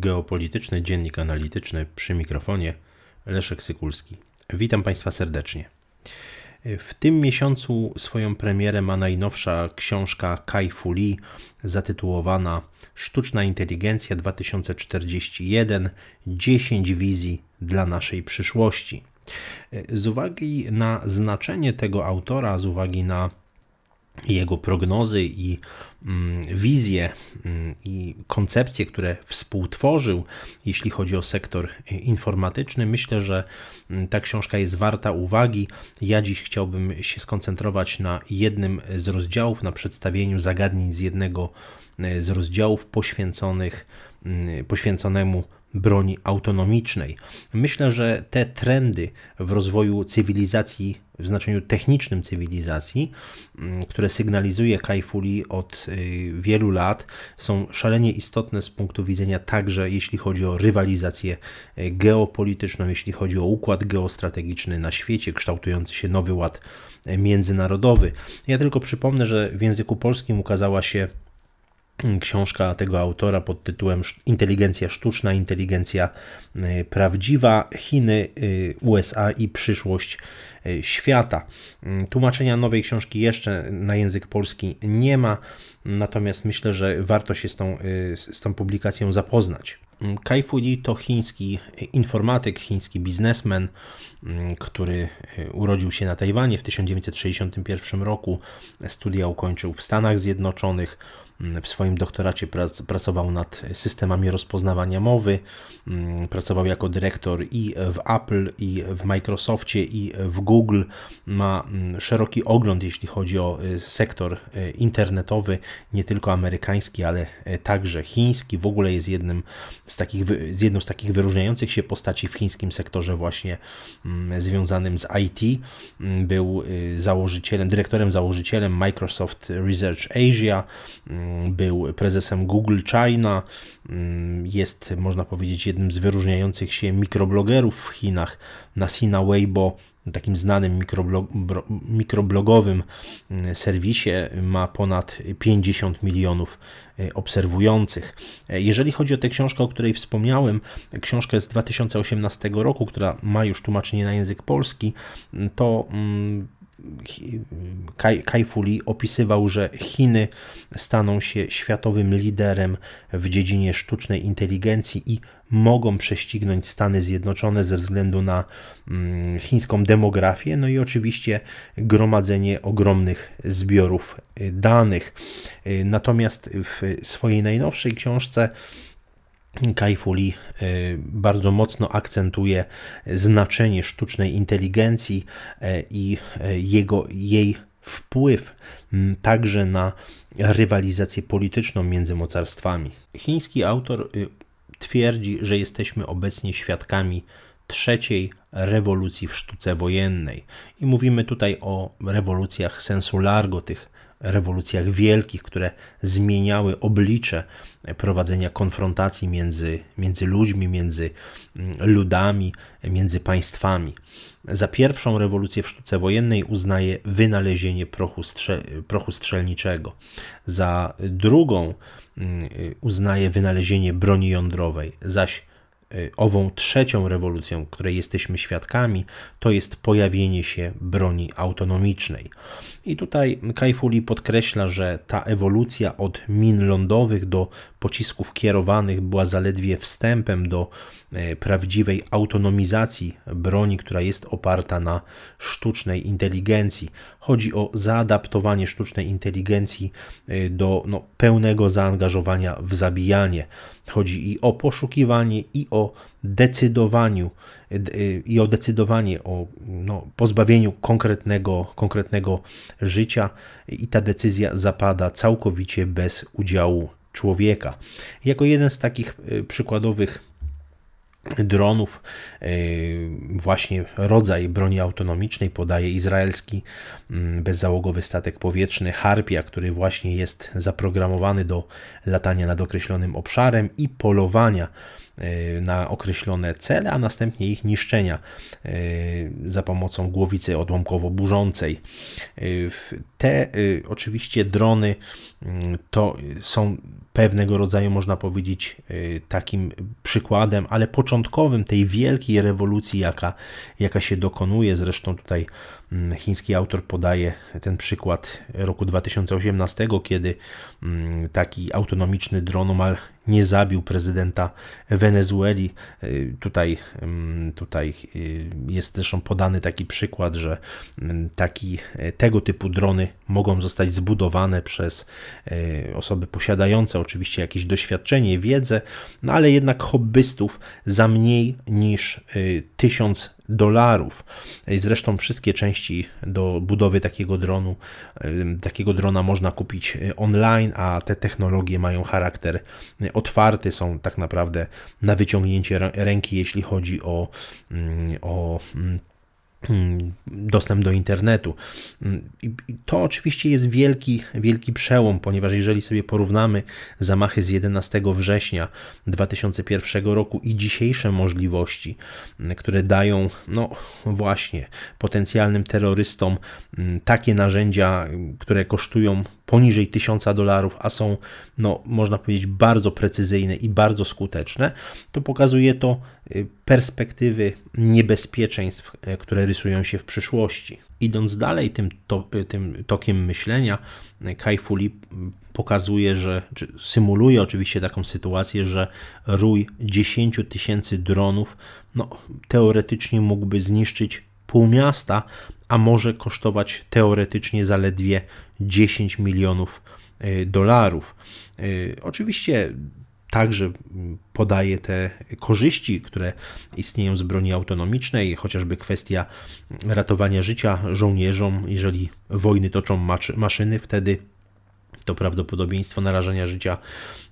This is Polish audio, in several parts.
Geopolityczny Dziennik Analityczny przy mikrofonie Leszek Sykulski. Witam Państwa serdecznie. W tym miesiącu swoją premierę ma najnowsza książka Kai Fu Lee zatytułowana Sztuczna Inteligencja 2041 10 wizji dla naszej przyszłości. Z uwagi na znaczenie tego autora, z uwagi na jego prognozy i mm, wizje mm, i koncepcje, które współtworzył, jeśli chodzi o sektor informatyczny. Myślę, że mm, ta książka jest warta uwagi. Ja dziś chciałbym się skoncentrować na jednym z rozdziałów, na przedstawieniu zagadnień z jednego e, z rozdziałów poświęconych poświęconemu broni autonomicznej. Myślę, że te trendy w rozwoju cywilizacji, w znaczeniu technicznym cywilizacji, mm, które sygnalizuje Kajfuli od y, wielu lat, są szalenie istotne z punktu widzenia także, jeśli chodzi o rywalizację y, geopolityczną, jeśli chodzi o układ geostrategiczny na świecie, kształtujący się nowy ład międzynarodowy. Ja tylko przypomnę, że w języku polskim ukazała się książka tego autora pod tytułem Inteligencja sztuczna, inteligencja y, prawdziwa, Chiny, y, USA i przyszłość y, świata. Mm, tłumaczenia nowej książki jeszcze na język polski nie ma, natomiast myślę, że warto się z tą, z tą publikacją zapoznać. Mm, Kai Fu Lee to chiński informatyk, chiński biznesmen, mm, który urodził się na Tajwanie w 1961 roku. Studia ukończył w Stanach Zjednoczonych w swoim doktoracie pracował nad systemami rozpoznawania mowy, mm, pracował jako dyrektor i w Apple, i w Microsoftie, i w Google. Ma mm, szeroki ogląd, jeśli chodzi o y, sektor y, internetowy, nie tylko amerykański, ale y, także chiński. W ogóle jest jednym z takich, z jedną z takich wyróżniających się postaci w chińskim sektorze właśnie mm, związanym z IT. Był założycielem, dyrektorem założycielem Microsoft Research Asia, był prezesem Google China, mm, jest, można powiedzieć, jednym z wyróżniających się mikroblogerów w Chinach. Na Sina Weibo, takim znanym mikroblog, mikroblogowym mm, serwisie, ma ponad 50 milionów e, obserwujących. Jeżeli chodzi o tę książkę, o której wspomniałem, książkę z 2018 roku, która ma już tłumaczenie na język polski, to mm, Kai, Kai Fuli opisywał, że Chiny staną się światowym liderem w dziedzinie sztucznej inteligencji i mogą prześcignąć Stany Zjednoczone ze względu na mm, chińską demografię, no i oczywiście gromadzenie ogromnych zbiorów danych. Natomiast w swojej najnowszej książce Kai Fu Lee y, bardzo mocno akcentuje znaczenie sztucznej inteligencji y, i y, jego, jej wpływ także na rywalizację polityczną między mocarstwami. Chiński autor twierdzi, że jesteśmy obecnie świadkami trzeciej rewolucji w sztuce wojennej. I mówimy tutaj o rewolucjach sensu largo, tych rewolucjach wielkich, które zmieniały oblicze prowadzenia konfrontacji między, między ludźmi, między mm, ludami, między państwami. Za pierwszą rewolucję w sztuce wojennej uznaje wynalezienie prochu, prochu strzelniczego. Za drugą mm, uznaje wynalezienie broni jądrowej, zaś Y, ową trzecią rewolucją, której jesteśmy świadkami, to jest pojawienie się broni autonomicznej. I tutaj Kajfuli podkreśla, że ta ewolucja od min lądowych do pocisków kierowanych była zaledwie wstępem do e, prawdziwej autonomizacji broni, która jest oparta na sztucznej inteligencji. Chodzi o zaadaptowanie sztucznej inteligencji e, do no, pełnego zaangażowania w zabijanie. Chodzi i o poszukiwanie, i o decydowaniu, e, i o decydowanie o no, pozbawieniu konkretnego, konkretnego życia, i ta decyzja zapada całkowicie bez udziału człowieka. Jako jeden z takich y, przykładowych dronów, y, właśnie rodzaj broni autonomicznej podaje izraelski mm, bezzałogowy statek powietrzny Harpia, który właśnie jest zaprogramowany do latania nad określonym obszarem i polowania na określone cele, a następnie ich niszczenia za pomocą głowicy odłamkowo-burzącej. Te oczywiście drony mm, to są pewnego rodzaju, można powiedzieć, takim przykładem, ale początkowym tej wielkiej rewolucji, jaka, jaka się dokonuje. Zresztą tutaj mm, chiński autor podaje ten przykład roku 2018, kiedy mm, taki autonomiczny dron omal nie zabił prezydenta Wenezueli. Y, tutaj, mm, tutaj y, jest zresztą podany taki przykład, że taki, e, tego typu drony mogą zostać zbudowane przez e, osoby posiadające oczywiście jakieś doświadczenie, wiedzę, no ale jednak hobbystów za mniej niż 1000 y, dolarów. Zresztą wszystkie części do budowy takiego dronu, takiego drona można kupić y, online, a te technologie mają charakter y, otwarty, są tak naprawdę na wyciągnięcie ręki, jeśli chodzi o, mm, o mm, dostęp do internetu. Hmm, I to oczywiście jest wielki, wielki przełom, ponieważ jeżeli sobie porównamy zamachy z 11 września 2001 roku i dzisiejsze możliwości, hmm, które dają, no właśnie, potencjalnym terrorystom takie narzędzia, które kosztują poniżej 1000 dolarów, a są, no, można powiedzieć, bardzo precyzyjne i bardzo skuteczne, to pokazuje to y, perspektywy niebezpieczeństw, y, które rysują się w przyszłości. Idąc dalej tym, to, y, tym tokiem myślenia, Kai Fuli pokazuje, że, czy symuluje oczywiście taką sytuację, że rój 10 tysięcy dronów no, teoretycznie mógłby zniszczyć pół miasta, a może kosztować teoretycznie zaledwie 10 milionów e, dolarów. E, oczywiście także podaje te korzyści, które istnieją z broni autonomicznej, chociażby kwestia ratowania życia żołnierzom, jeżeli wojny toczą maszyny, wtedy to prawdopodobieństwo narażenia życia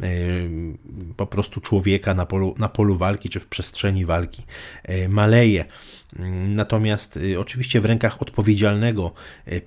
e, po prostu człowieka na polu, na polu walki czy w przestrzeni walki maleje. Natomiast y, oczywiście w rękach odpowiedzialnego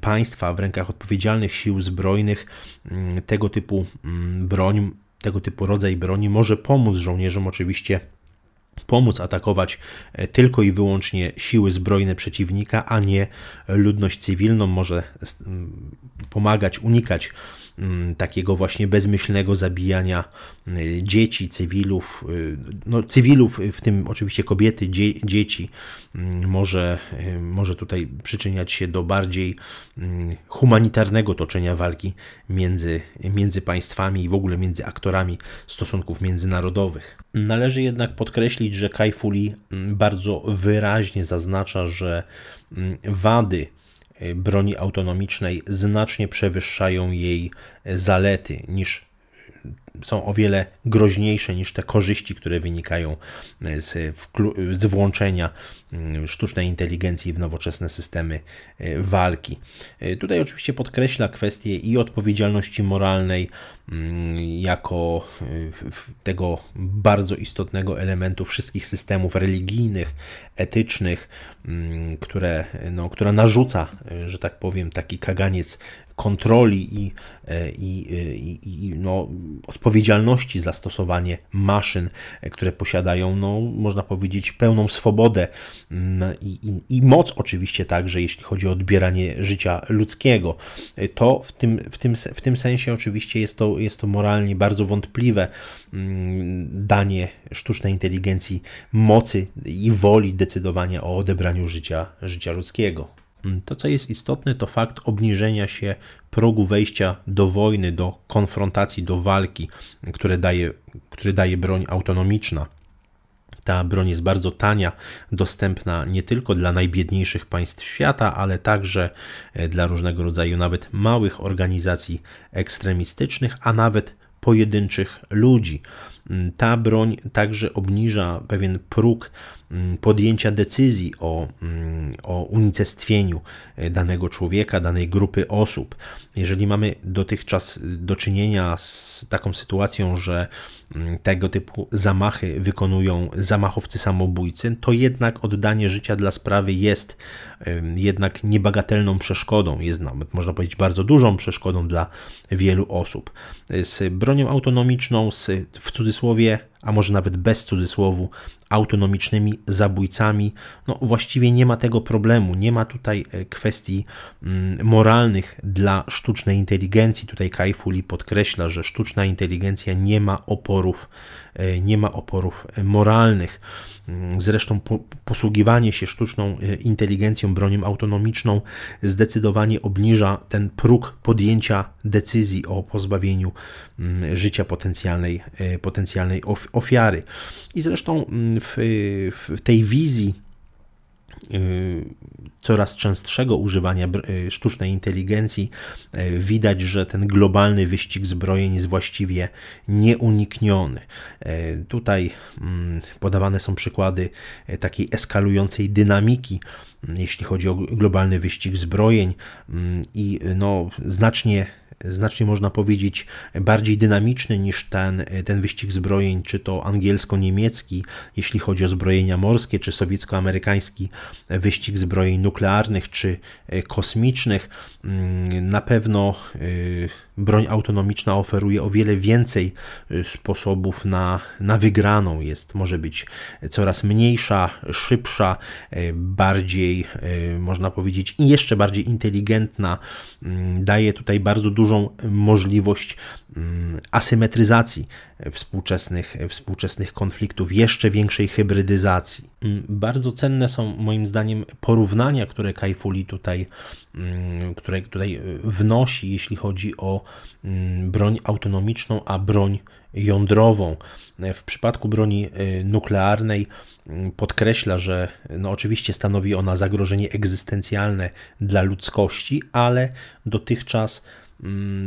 państwa, w rękach odpowiedzialnych sił zbrojnych mm, tego typu mm, broń, tego typu rodzaj broni może pomóc żołnierzom oczywiście pomóc atakować e, tylko i wyłącznie siły zbrojne przeciwnika, a nie ludność cywilną, może pomagać unikać takiego właśnie bezmyślnego zabijania y, dzieci, cywilów, y, no cywilów, w tym oczywiście kobiety, dzie dzieci, mm, może, y, może tutaj przyczyniać się do bardziej mm, humanitarnego toczenia walki między, między państwami i w ogóle między aktorami stosunków międzynarodowych. Należy jednak podkreślić, że Kai Fuli bardzo wyraźnie zaznacza, że wady broni autonomicznej znacznie przewyższają jej zalety niż są o wiele groźniejsze niż te korzyści, które wynikają z, z włączenia mm, sztucznej inteligencji w nowoczesne systemy e, walki. E, tutaj oczywiście podkreśla kwestię i odpowiedzialności moralnej mm, jako e, tego bardzo istotnego elementu wszystkich systemów religijnych, etycznych, mm, które, no, która narzuca, że tak powiem, taki kaganiec kontroli i, e, i, e, i, i no, odpowiedzialności za stosowanie maszyn, e, które posiadają, no, można powiedzieć, pełną swobodę mm, i, i, i moc oczywiście także, jeśli chodzi o odbieranie życia ludzkiego. To w tym, w tym, w tym sensie oczywiście jest to, jest to moralnie bardzo wątpliwe mm, danie sztucznej inteligencji mocy i woli decydowania o odebraniu życia, życia ludzkiego. To, co jest istotne, to fakt obniżenia się progu wejścia do wojny, do konfrontacji, do walki, które daje, który daje broń autonomiczna. Ta broń jest bardzo tania, dostępna nie tylko dla najbiedniejszych państw świata, ale także e, dla różnego rodzaju nawet małych organizacji ekstremistycznych, a nawet pojedynczych ludzi. Ta broń także obniża pewien próg podjęcia decyzji o, mm, o unicestwieniu e, danego człowieka, danej grupy osób. Jeżeli mamy dotychczas do czynienia z taką sytuacją, że tego typu zamachy wykonują zamachowcy samobójcy, to jednak oddanie życia dla sprawy jest jednak niebagatelną przeszkodą, jest nawet można powiedzieć bardzo dużą przeszkodą dla wielu osób. Z bronią autonomiczną, z w cudzysłowie a może nawet bez cudzysłowu, autonomicznymi zabójcami, no właściwie nie ma tego problemu, nie ma tutaj e, kwestii mm, moralnych dla sztucznej inteligencji. Tutaj Kajfuli podkreśla, że sztuczna inteligencja nie ma oporów, e, nie ma oporów moralnych. Mm, zresztą posługiwanie się sztuczną e, inteligencją, bronią autonomiczną zdecydowanie obniża ten próg podjęcia decyzji o pozbawieniu mm, życia potencjalnej, potencjalnej ofiary. I zresztą mm, w, w tej wizji y, coraz częstszego używania y, sztucznej inteligencji y, widać, że ten globalny wyścig zbrojeń jest właściwie nieunikniony. Tutaj mm, podawane są przykłady takiej eskalującej dynamiki, jeśli chodzi o globalny wyścig zbrojeń mm, i no, znacznie znacznie można powiedzieć bardziej dynamiczny niż ten, ten wyścig zbrojeń, czy to angielsko-niemiecki, jeśli chodzi o zbrojenia morskie, czy sowiecko-amerykański wyścig zbrojeń nuklearnych, czy kosmicznych. Mm, na pewno y, broń autonomiczna oferuje o wiele więcej y, sposobów na, na wygraną. Jest, może być coraz mniejsza, szybsza, bardziej, można powiedzieć, i jeszcze bardziej inteligentna. Mm, daje tutaj bardzo dużą możliwość mm, asymetryzacji współczesnych, współczesnych konfliktów, jeszcze większej hybrydyzacji. Mm, bardzo cenne są moim zdaniem porównania, które Kajfuli tutaj, mm, które tutaj wnosi, jeśli chodzi o broń autonomiczną, a broń jądrową. W przypadku broni y, nuklearnej podkreśla, że no oczywiście stanowi ona zagrożenie egzystencjalne dla ludzkości, ale dotychczas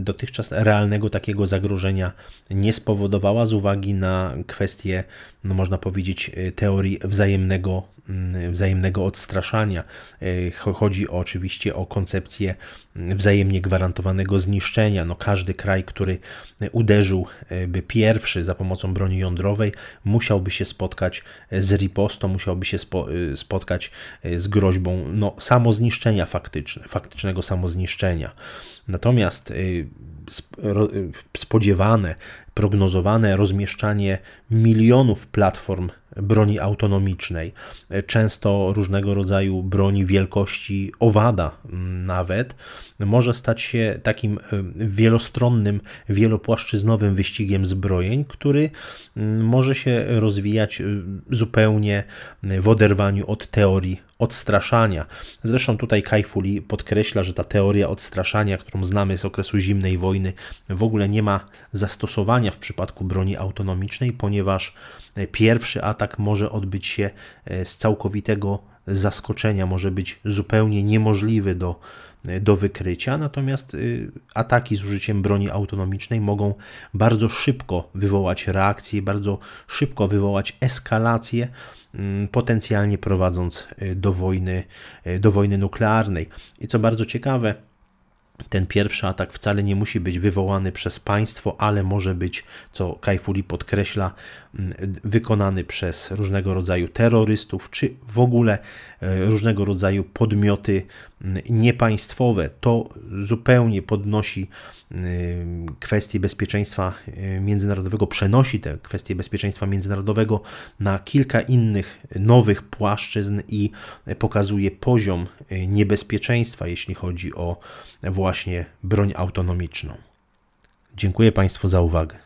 dotychczas realnego takiego zagrożenia nie spowodowała z uwagi na kwestie, no można powiedzieć, y, teorii wzajemnego, mm, wzajemnego odstraszania. Y, chodzi oczywiście o koncepcję mm, wzajemnie gwarantowanego zniszczenia. No każdy kraj, który uderzyłby pierwszy za pomocą broni jądrowej, musiałby się spotkać z ripostą, musiałby się spo, y, spotkać z groźbą no, samozniszczenia faktyczne, faktycznego samozniszczenia. Natomiast y, y, spodziewane, prognozowane rozmieszczanie milionów platform broni autonomicznej, często różnego rodzaju broni wielkości owada nawet, może stać się takim y, wielostronnym, wielopłaszczyznowym wyścigiem zbrojeń, który może się rozwijać zupełnie w oderwaniu od teorii odstraszania. Zresztą tutaj Kajfuli podkreśla, że ta teoria odstraszania, którą znamy z okresu zimnej wojny, w ogóle nie ma zastosowania w przypadku broni autonomicznej, ponieważ pierwszy atak może odbyć się e, z całkowitego zaskoczenia, może być zupełnie niemożliwy do, e, do wykrycia, natomiast e, ataki z użyciem broni autonomicznej mogą bardzo szybko wywołać reakcję, bardzo szybko wywołać eskalację Mm, potencjalnie prowadząc y, do wojny, y, do wojny nuklearnej. I co bardzo ciekawe, ten pierwszy atak wcale nie musi być wywołany przez państwo, ale może być, co Kajfuli podkreśla, wykonany przez różnego rodzaju terrorystów, czy w ogóle e, różnego rodzaju podmioty niepaństwowe. To zupełnie podnosi kwestie bezpieczeństwa e, międzynarodowego, przenosi te kwestie bezpieczeństwa międzynarodowego na kilka innych nowych płaszczyzn i pokazuje poziom e, niebezpieczeństwa, jeśli chodzi o właśnie broń autonomiczną. Dziękuję Państwu za uwagę.